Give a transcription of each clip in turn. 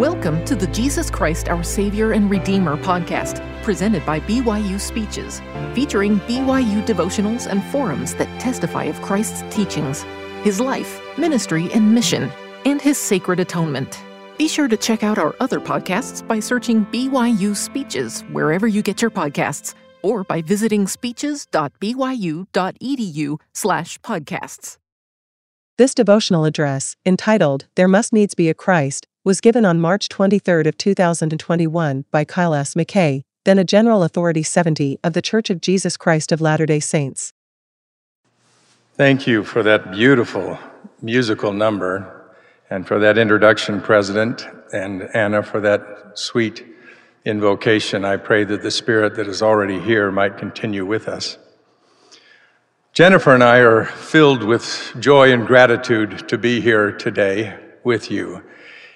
Welcome to the Jesus Christ Our Savior and Redeemer podcast, presented by BYU Speeches, featuring BYU devotionals and forums that testify of Christ's teachings, his life, ministry, and mission, and his sacred atonement. Be sure to check out our other podcasts by searching BYU Speeches wherever you get your podcasts or by visiting speeches.byu.edu/podcasts. This devotional address, entitled There Must Needs Be a Christ, was given on March 23 of 2021 by Kyle S. McKay, then a General Authority 70 of The Church of Jesus Christ of Latter-day Saints. Thank you for that beautiful musical number and for that introduction, President, and Anna for that sweet invocation. I pray that the Spirit that is already here might continue with us. Jennifer and I are filled with joy and gratitude to be here today with you.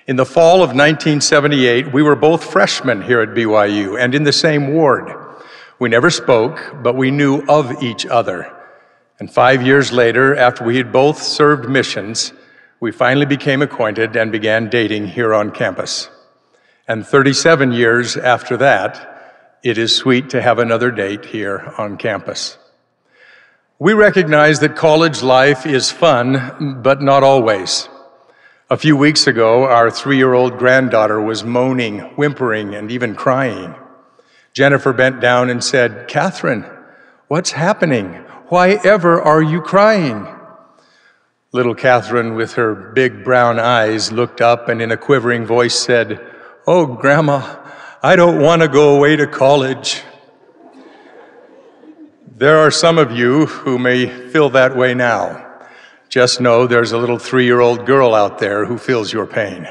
In the fall of 1978, we were both freshmen here at BYU and in the same ward. We never spoke, but we knew of each other. And five years later, after we had both served missions, we finally became acquainted and began dating here on campus. And 37 years after that, it is sweet to have another date here on campus. We recognize that college life is fun, but not always. A few weeks ago, our three year old granddaughter was moaning, whimpering, and even crying. Jennifer bent down and said, Catherine, what's happening? Why ever are you crying? Little Catherine, with her big brown eyes, looked up and in a quivering voice said, Oh, Grandma, I don't want to go away to college. There are some of you who may feel that way now. Just know there's a little three year old girl out there who feels your pain.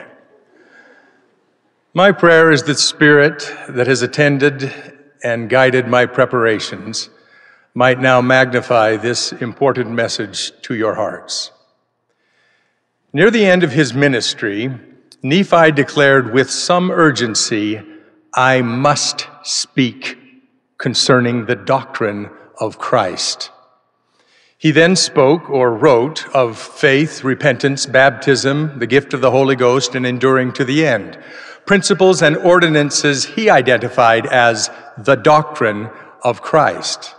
My prayer is that Spirit that has attended and guided my preparations might now magnify this important message to your hearts. Near the end of his ministry, Nephi declared with some urgency, I must speak concerning the doctrine of Christ. He then spoke or wrote of faith, repentance, baptism, the gift of the Holy Ghost, and enduring to the end. Principles and ordinances he identified as the doctrine of Christ.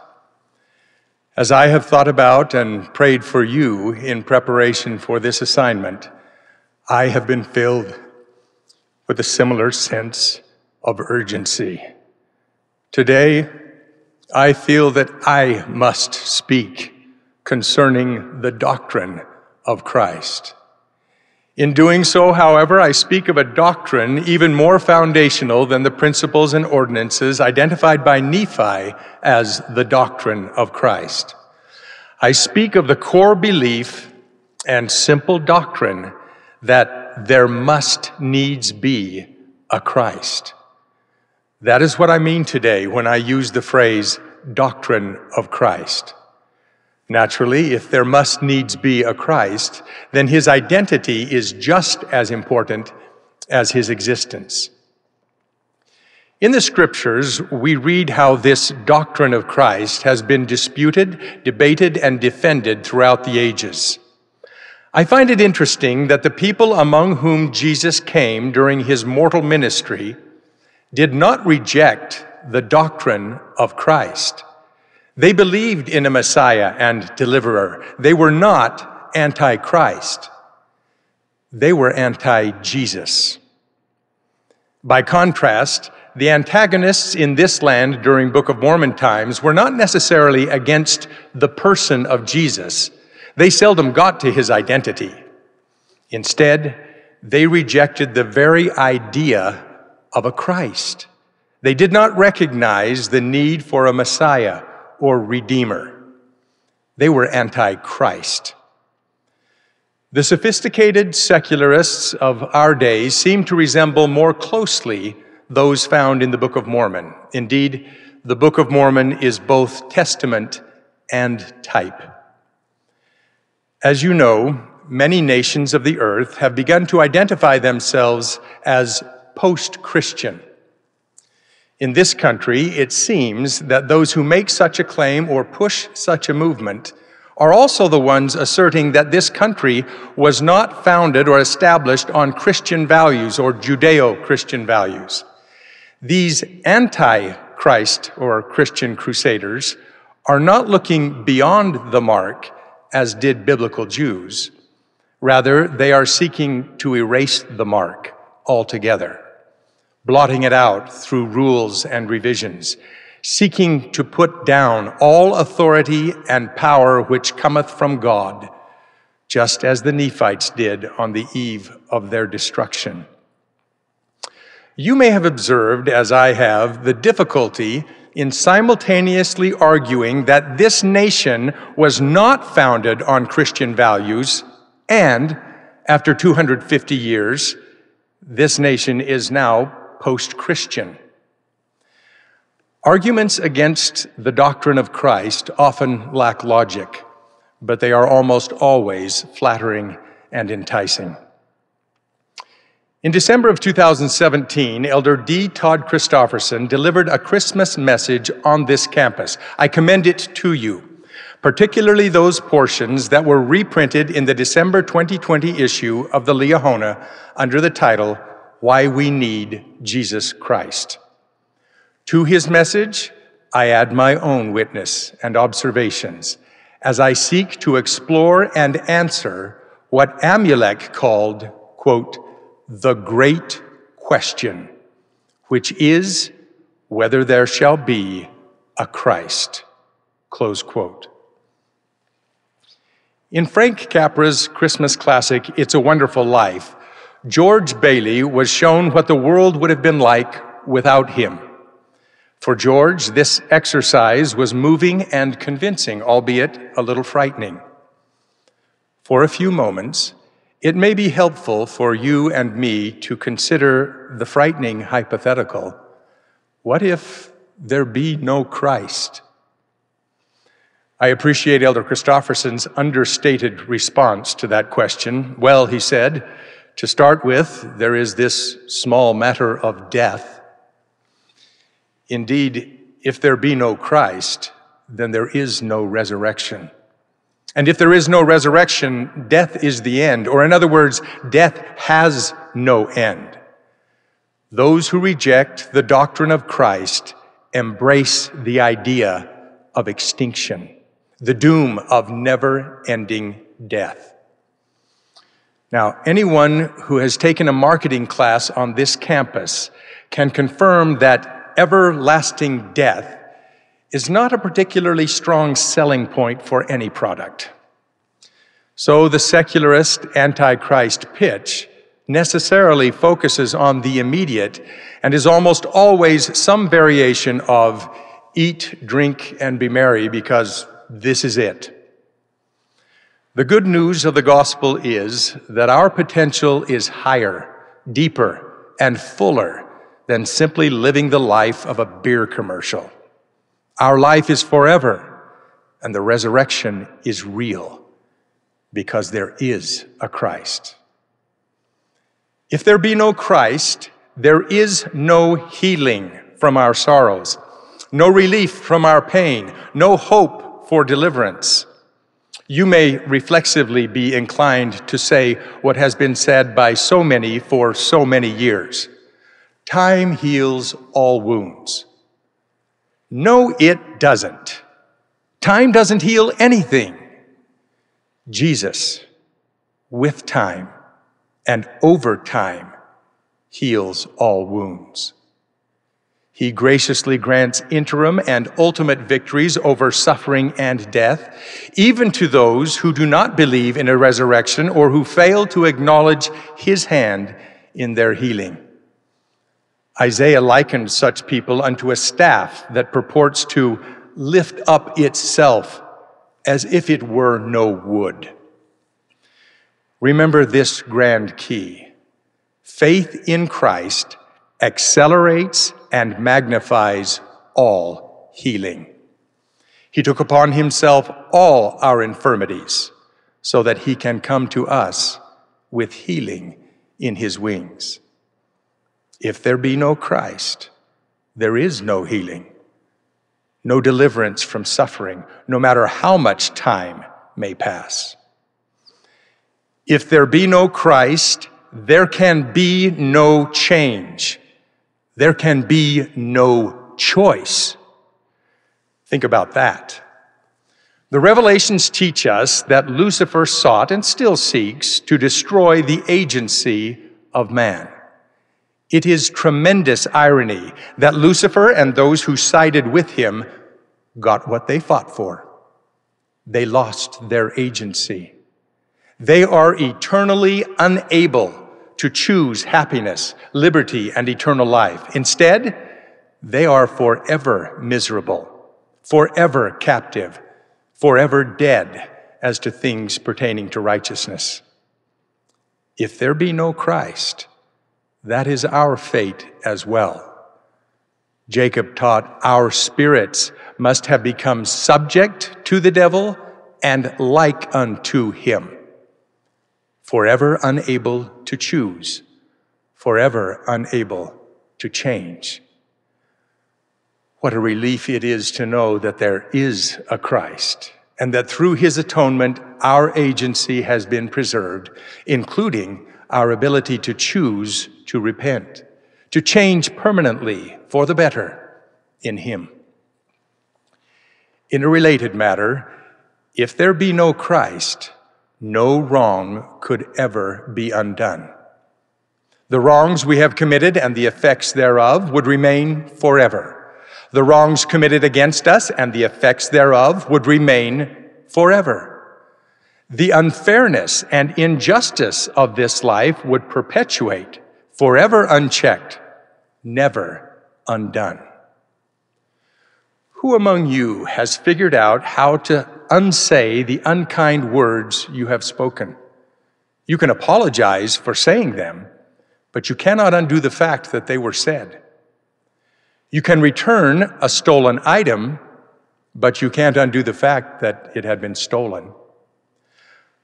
As I have thought about and prayed for you in preparation for this assignment, I have been filled with a similar sense of urgency. Today, I feel that I must speak concerning the doctrine of Christ. In doing so, however, I speak of a doctrine even more foundational than the principles and ordinances identified by Nephi as the doctrine of Christ. I speak of the core belief and simple doctrine that there must needs be a Christ. That is what I mean today when I use the phrase doctrine of Christ. Naturally, if there must needs be a Christ, then his identity is just as important as his existence. In the scriptures, we read how this doctrine of Christ has been disputed, debated, and defended throughout the ages. I find it interesting that the people among whom Jesus came during his mortal ministry did not reject the doctrine of Christ. They believed in a Messiah and deliverer. They were not anti Christ, they were anti Jesus. By contrast, the antagonists in this land during Book of Mormon times were not necessarily against the person of Jesus. They seldom got to his identity. Instead, they rejected the very idea of a Christ. They did not recognize the need for a Messiah or Redeemer. They were anti Christ. The sophisticated secularists of our days seem to resemble more closely those found in the Book of Mormon. Indeed, the Book of Mormon is both testament and type. As you know, many nations of the earth have begun to identify themselves as post Christian. In this country, it seems that those who make such a claim or push such a movement are also the ones asserting that this country was not founded or established on Christian values or Judeo Christian values. These anti Christ or Christian crusaders are not looking beyond the mark as did biblical Jews. Rather, they are seeking to erase the mark altogether, blotting it out through rules and revisions, seeking to put down all authority and power which cometh from God, just as the Nephites did on the eve of their destruction. You may have observed, as I have, the difficulty in simultaneously arguing that this nation was not founded on Christian values, and after 250 years, this nation is now post Christian. Arguments against the doctrine of Christ often lack logic, but they are almost always flattering and enticing. In December of 2017, Elder D. Todd Christofferson delivered a Christmas message on this campus. I commend it to you, particularly those portions that were reprinted in the December 2020 issue of the Liahona under the title, Why We Need Jesus Christ. To his message, I add my own witness and observations as I seek to explore and answer what Amulek called, quote, the great question, which is whether there shall be a Christ, close quote. In Frank Capra's Christmas classic, It's a Wonderful Life, George Bailey was shown what the world would have been like without him. For George, this exercise was moving and convincing, albeit a little frightening. For a few moments, it may be helpful for you and me to consider the frightening hypothetical what if there be no Christ? I appreciate Elder Christofferson's understated response to that question. Well, he said, to start with, there is this small matter of death. Indeed, if there be no Christ, then there is no resurrection. And if there is no resurrection, death is the end. Or in other words, death has no end. Those who reject the doctrine of Christ embrace the idea of extinction, the doom of never ending death. Now, anyone who has taken a marketing class on this campus can confirm that everlasting death is not a particularly strong selling point for any product. So the secularist antichrist pitch necessarily focuses on the immediate and is almost always some variation of eat, drink, and be merry because this is it. The good news of the gospel is that our potential is higher, deeper, and fuller than simply living the life of a beer commercial. Our life is forever, and the resurrection is real because there is a Christ. If there be no Christ, there is no healing from our sorrows, no relief from our pain, no hope for deliverance. You may reflexively be inclined to say what has been said by so many for so many years. Time heals all wounds. No, it doesn't. Time doesn't heal anything. Jesus, with time and over time, heals all wounds. He graciously grants interim and ultimate victories over suffering and death, even to those who do not believe in a resurrection or who fail to acknowledge his hand in their healing. Isaiah likened such people unto a staff that purports to lift up itself as if it were no wood. Remember this grand key faith in Christ accelerates and magnifies all healing. He took upon himself all our infirmities so that he can come to us with healing in his wings. If there be no Christ, there is no healing, no deliverance from suffering, no matter how much time may pass. If there be no Christ, there can be no change. There can be no choice. Think about that. The revelations teach us that Lucifer sought and still seeks to destroy the agency of man. It is tremendous irony that Lucifer and those who sided with him got what they fought for. They lost their agency. They are eternally unable to choose happiness, liberty, and eternal life. Instead, they are forever miserable, forever captive, forever dead as to things pertaining to righteousness. If there be no Christ, that is our fate as well. Jacob taught our spirits must have become subject to the devil and like unto him, forever unable to choose, forever unable to change. What a relief it is to know that there is a Christ and that through his atonement, our agency has been preserved, including our ability to choose to repent, to change permanently for the better in him. In a related matter, if there be no Christ, no wrong could ever be undone. The wrongs we have committed and the effects thereof would remain forever. The wrongs committed against us and the effects thereof would remain forever. The unfairness and injustice of this life would perpetuate, forever unchecked, never undone. Who among you has figured out how to unsay the unkind words you have spoken? You can apologize for saying them, but you cannot undo the fact that they were said. You can return a stolen item, but you can't undo the fact that it had been stolen.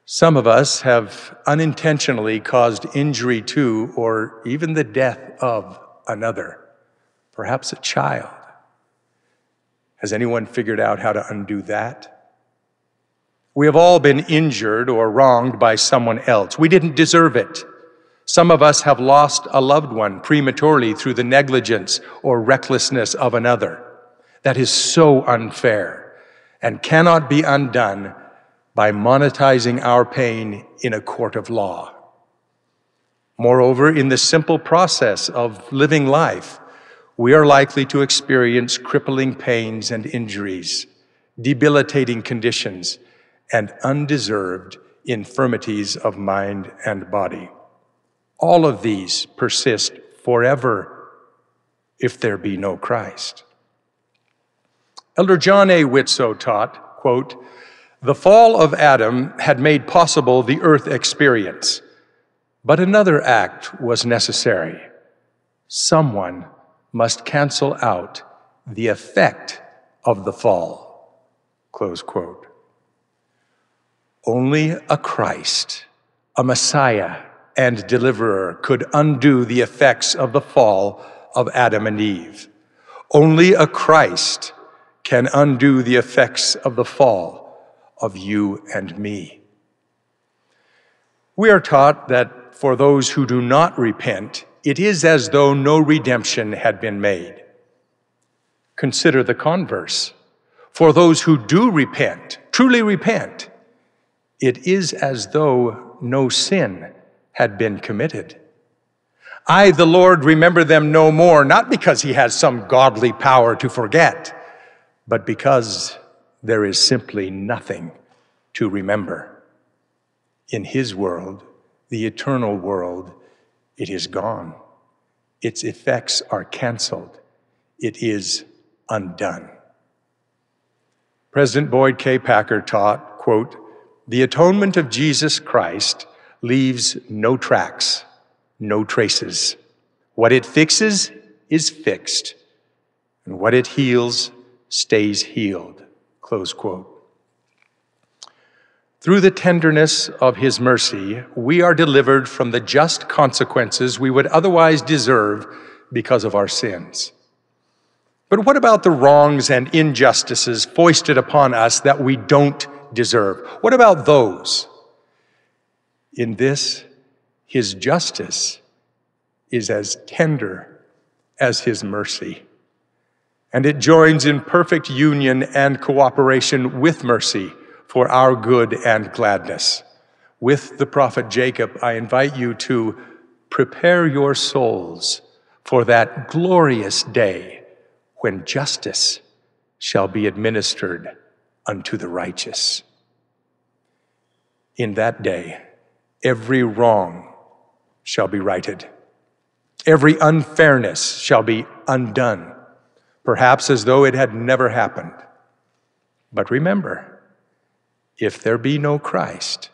Some of us have unintentionally caused injury to or even the death of another, perhaps a child. Has anyone figured out how to undo that? We have all been injured or wronged by someone else. We didn't deserve it. Some of us have lost a loved one prematurely through the negligence or recklessness of another. That is so unfair and cannot be undone by monetizing our pain in a court of law. Moreover, in the simple process of living life, we are likely to experience crippling pains and injuries, debilitating conditions, and undeserved infirmities of mind and body. All of these persist forever if there be no Christ. Elder John A. Widtsoe taught, quote, the fall of Adam had made possible the earth experience, but another act was necessary. Someone must cancel out the effect of the fall. Close quote. Only a Christ, a Messiah and deliverer could undo the effects of the fall of Adam and Eve. Only a Christ can undo the effects of the fall of you and me. We are taught that for those who do not repent, it is as though no redemption had been made. Consider the converse. For those who do repent, truly repent, it is as though no sin had been committed. I, the Lord, remember them no more, not because he has some godly power to forget, but because there is simply nothing to remember. In his world, the eternal world, it is gone. Its effects are canceled. It is undone. President Boyd K. Packer taught, quote, the atonement of Jesus Christ leaves no tracks, no traces. What it fixes is fixed, and what it heals stays healed. Close quote. Through the tenderness of his mercy, we are delivered from the just consequences we would otherwise deserve because of our sins. But what about the wrongs and injustices foisted upon us that we don't deserve. What about those? In this, his justice is as tender as his mercy. And it joins in perfect union and cooperation with mercy for our good and gladness. With the prophet Jacob, I invite you to prepare your souls for that glorious day when justice shall be administered unto the righteous. In that day, every wrong shall be righted, every unfairness shall be undone, perhaps as though it had never happened. But remember, if there be no Christ,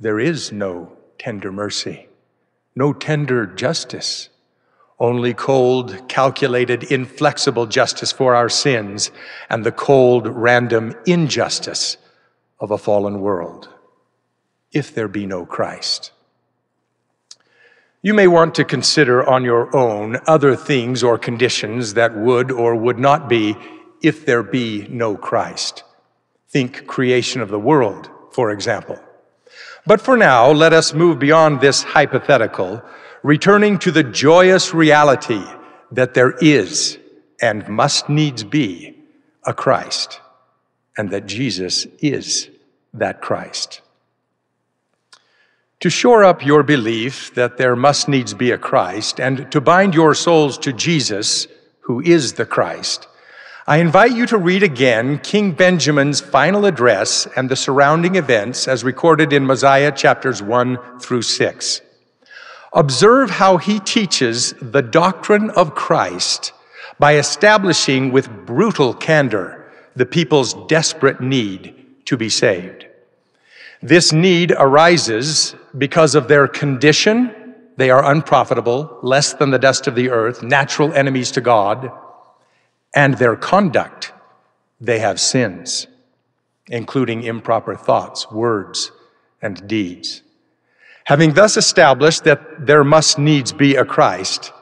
there is no tender mercy, no tender justice only cold, calculated, inflexible justice for our sins and the cold, random injustice of a fallen world, if there be no Christ. You may want to consider on your own other things or conditions that would or would not be if there be no Christ. Think creation of the world, for example. But for now, let us move beyond this hypothetical returning to the joyous reality that there is and must needs be a Christ, and that Jesus is that Christ. To shore up your belief that there must needs be a Christ, and to bind your souls to Jesus, who is the Christ, I invite you to read again King Benjamin's final address and the surrounding events as recorded in Mosiah chapters 1 through 6. Observe how he teaches the doctrine of Christ by establishing with brutal candor the people's desperate need to be saved. This need arises because of their condition. They are unprofitable, less than the dust of the earth, natural enemies to God, and their conduct. They have sins, including improper thoughts, words, and deeds. Having thus established that there must needs be a Christ,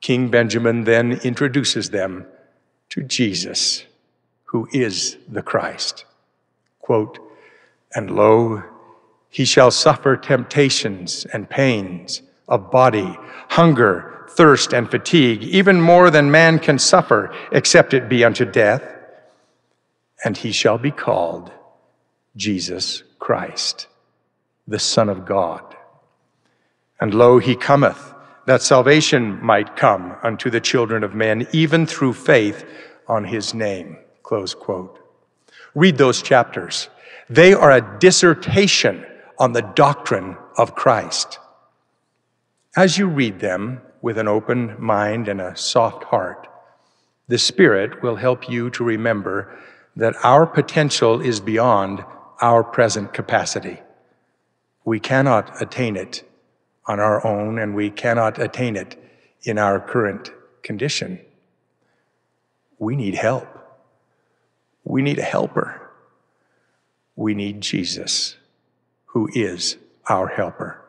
King Benjamin then introduces them to Jesus, who is the Christ. Quote, and lo, he shall suffer temptations and pains of body, hunger, thirst, and fatigue, even more than man can suffer, except it be unto death. And he shall be called Jesus Christ, the Son of God. And lo, he cometh, that salvation might come unto the children of men, even through faith on his name. Close quote. Read those chapters. They are a dissertation on the doctrine of Christ. As you read them with an open mind and a soft heart, the Spirit will help you to remember that our potential is beyond our present capacity. We cannot attain it on our own, and we cannot attain it in our current condition. We need help. We need a helper. We need Jesus, who is our helper.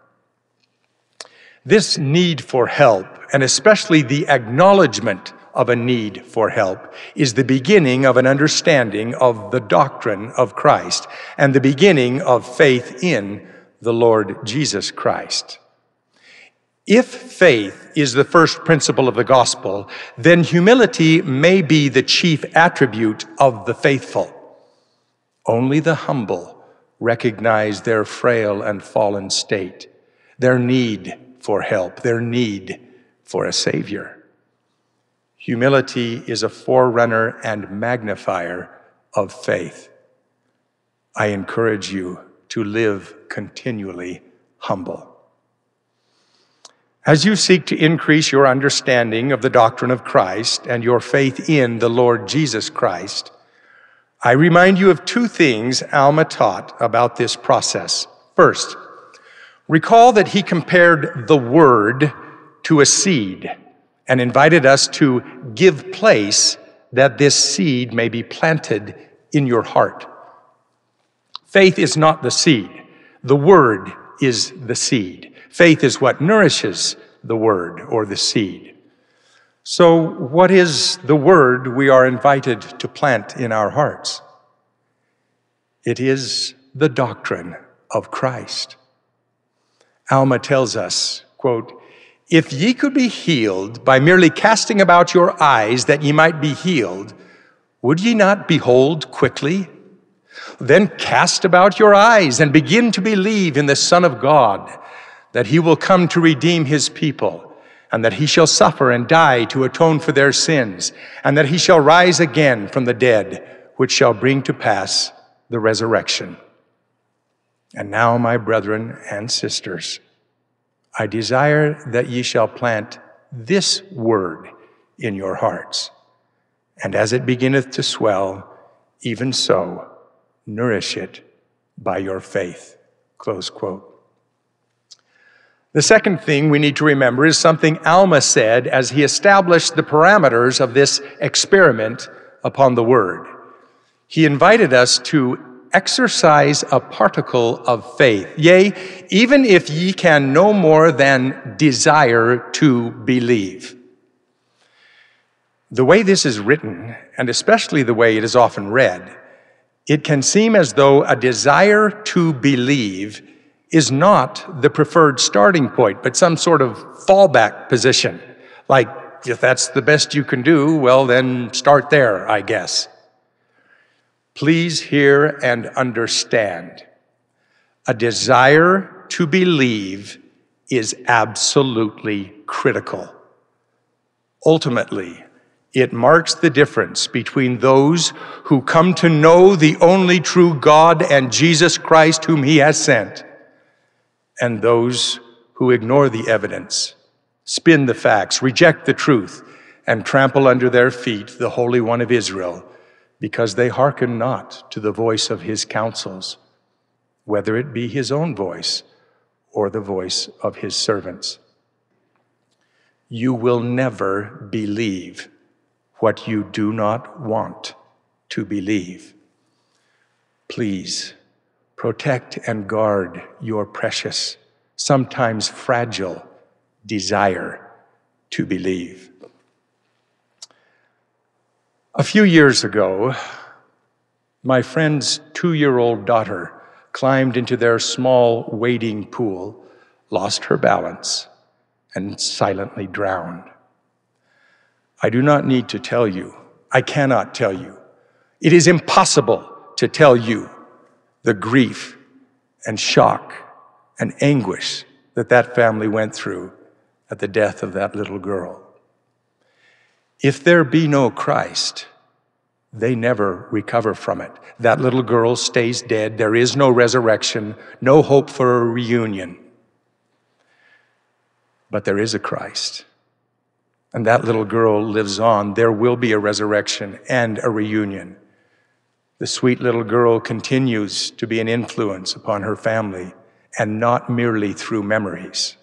This need for help, and especially the acknowledgement of a need for help, is the beginning of an understanding of the doctrine of Christ and the beginning of faith in the Lord Jesus Christ. If faith is the first principle of the gospel, then humility may be the chief attribute of the faithful. Only the humble recognize their frail and fallen state, their need for help, their need for a Savior. Humility is a forerunner and magnifier of faith. I encourage you to live continually humble. As you seek to increase your understanding of the doctrine of Christ and your faith in the Lord Jesus Christ, I remind you of two things Alma taught about this process. First, recall that he compared the word to a seed and invited us to give place that this seed may be planted in your heart. Faith is not the seed. The word is the seed. Faith is what nourishes the word or the seed. So, what is the word we are invited to plant in our hearts? It is the doctrine of Christ. Alma tells us, quote, if ye could be healed by merely casting about your eyes that ye might be healed, would ye not behold quickly? Then cast about your eyes and begin to believe in the Son of God, that he will come to redeem his people, and that he shall suffer and die to atone for their sins, and that he shall rise again from the dead, which shall bring to pass the resurrection. And now, my brethren and sisters, I desire that ye shall plant this word in your hearts. And as it beginneth to swell, even so, nourish it by your faith. Close quote. The second thing we need to remember is something Alma said as he established the parameters of this experiment upon the Word. He invited us to exercise a particle of faith. Yea, even if ye can no more than desire to believe. The way this is written, and especially the way it is often read, it can seem as though a desire to believe is not the preferred starting point, but some sort of fallback position. Like, if that's the best you can do, well, then start there, I guess. Please hear and understand. A desire to believe is absolutely critical. Ultimately, it marks the difference between those who come to know the only true God and Jesus Christ whom he has sent, and those who ignore the evidence, spin the facts, reject the truth, and trample under their feet the Holy One of Israel because they hearken not to the voice of his counsels, whether it be his own voice or the voice of his servants. You will never believe what you do not want to believe. Please protect and guard your precious, sometimes fragile desire to believe. A few years ago, my friend's two year old daughter climbed into their small wading pool, lost her balance, and silently drowned. I do not need to tell you, I cannot tell you. It is impossible to tell you the grief and shock and anguish that that family went through at the death of that little girl. If there be no Christ, they never recover from it. That little girl stays dead. There is no resurrection, no hope for a reunion. But there is a Christ. And that little girl lives on. There will be a resurrection and a reunion. The sweet little girl continues to be an influence upon her family and not merely through memories.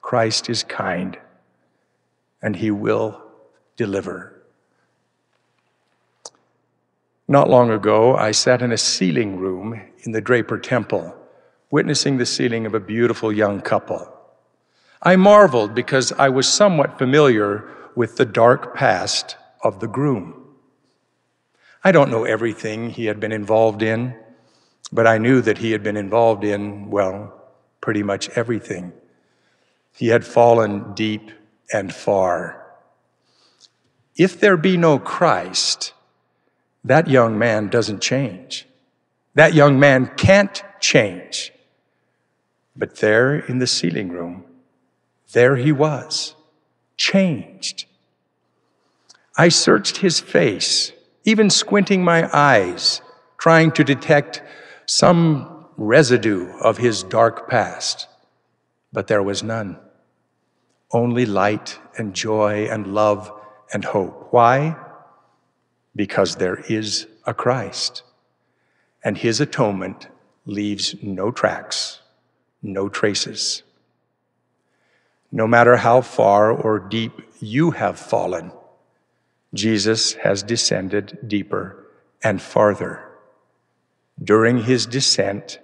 Christ is kind and he will deliver. Not long ago, I sat in a sealing room in the Draper Temple, witnessing the sealing of a beautiful young couple. I marveled because I was somewhat familiar with the dark past of the groom. I don't know everything he had been involved in, but I knew that he had been involved in, well, pretty much everything. He had fallen deep and far. If there be no Christ, that young man doesn't change. That young man can't change. But there in the sealing room, there he was, changed. I searched his face, even squinting my eyes, trying to detect some residue of his dark past, but there was none. Only light and joy and love and hope. Why? Because there is a Christ, and his atonement leaves no tracks, no traces. No matter how far or deep you have fallen, Jesus has descended deeper and farther during his descent,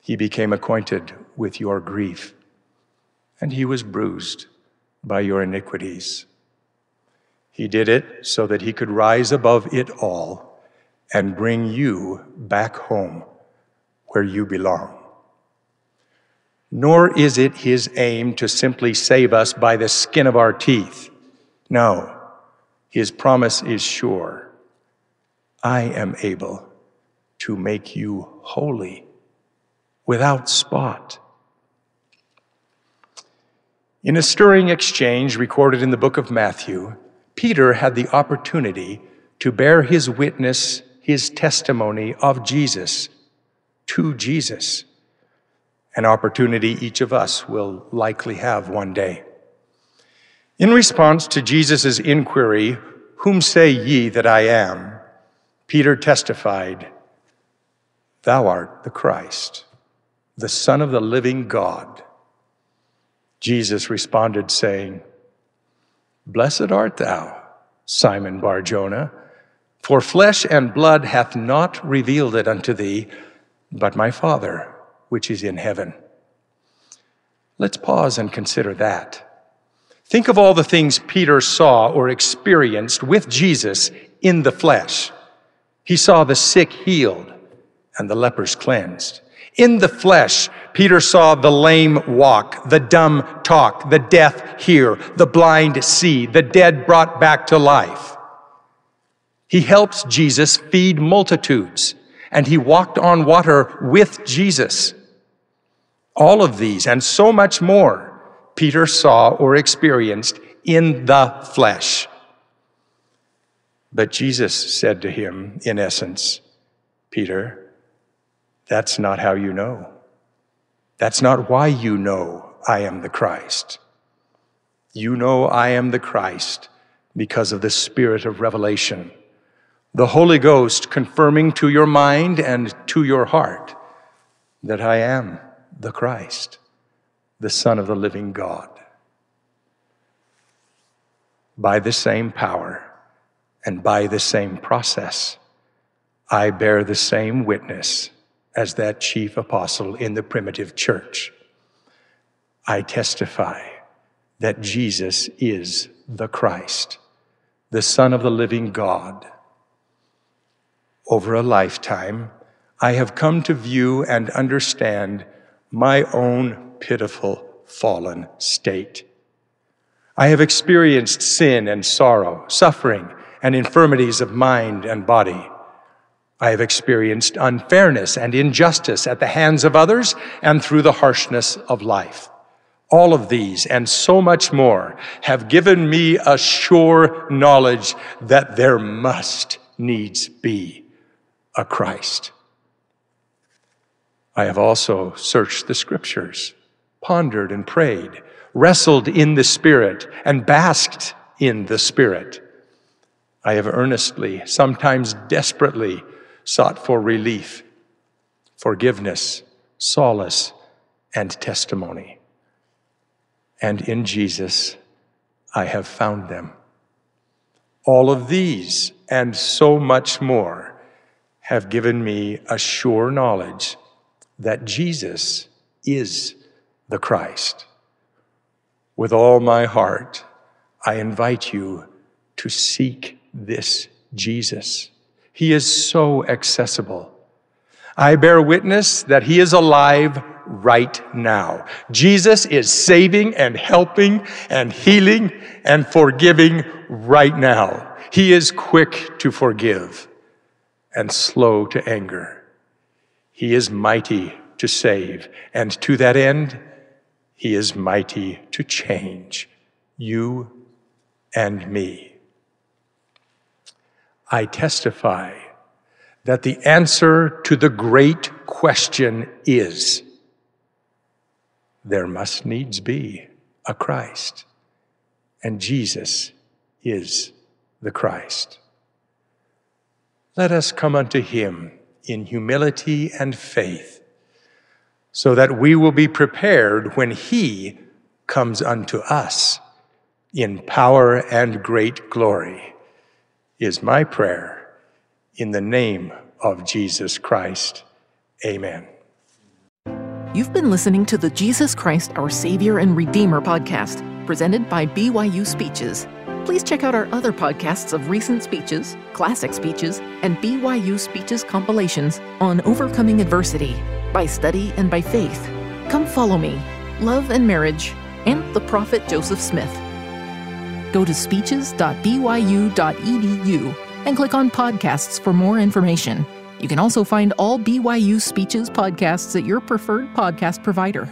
he became acquainted with your grief, and he was bruised by your iniquities. He did it so that he could rise above it all and bring you back home where you belong. Nor is it his aim to simply save us by the skin of our teeth. No, his promise is sure. I am able to make you holy without spot. In a stirring exchange recorded in the book of Matthew, Peter had the opportunity to bear his witness, his testimony of Jesus to Jesus, an opportunity each of us will likely have one day. In response to Jesus' inquiry, Whom say ye that I am? Peter testified, Thou art the Christ, the Son of the living God. Jesus responded, saying, Blessed art thou, Simon Bar Jonah, for flesh and blood hath not revealed it unto thee, but my Father which is in heaven. Let's pause and consider that. Think of all the things Peter saw or experienced with Jesus in the flesh. He saw the sick healed and the lepers cleansed. In the flesh, Peter saw the lame walk, the dumb talk, the deaf hear, the blind see, the dead brought back to life. He helped Jesus feed multitudes, and he walked on water with Jesus. All of these and so much more Peter saw or experienced in the flesh. But Jesus said to him, in essence, Peter, that's not how you know. That's not why you know I am the Christ. You know I am the Christ because of the spirit of revelation, the Holy Ghost confirming to your mind and to your heart that I am the Christ, the Son of the living God. By the same power and by the same process, I bear the same witness as that chief apostle in the primitive church. I testify that Jesus is the Christ, the Son of the living God. Over a lifetime, I have come to view and understand my own pitiful fallen state. I have experienced sin and sorrow, suffering and infirmities of mind and body. I have experienced unfairness and injustice at the hands of others and through the harshness of life. All of these and so much more have given me a sure knowledge that there must needs be a Christ. I have also searched the scriptures, pondered and prayed, wrestled in the Spirit, and basked in the Spirit. I have earnestly, sometimes desperately, sought for relief, forgiveness, solace, and testimony. And in Jesus, I have found them. All of these and so much more have given me a sure knowledge that Jesus is the Christ. With all my heart, I invite you to seek this Jesus. He is so accessible. I bear witness that He is alive right now. Jesus is saving and helping and healing and forgiving right now. He is quick to forgive and slow to anger. He is mighty to save, and to that end, He is mighty to change you and me. I testify that the answer to the great question is there must needs be a Christ, and Jesus is the Christ. Let us come unto him in humility and faith, so that we will be prepared when he comes unto us in power and great glory is my prayer in the name of Jesus Christ. Amen. You've been listening to the Jesus Christ, Our Savior and Redeemer podcast, presented by BYU Speeches. Please check out our other podcasts of recent speeches, classic speeches, and BYU speeches compilations on overcoming adversity by study and by faith. Come follow me, love and marriage, and the prophet Joseph Smith. Go to speeches.byu.edu and click on podcasts for more information. You can also find all BYU Speeches podcasts at your preferred podcast provider.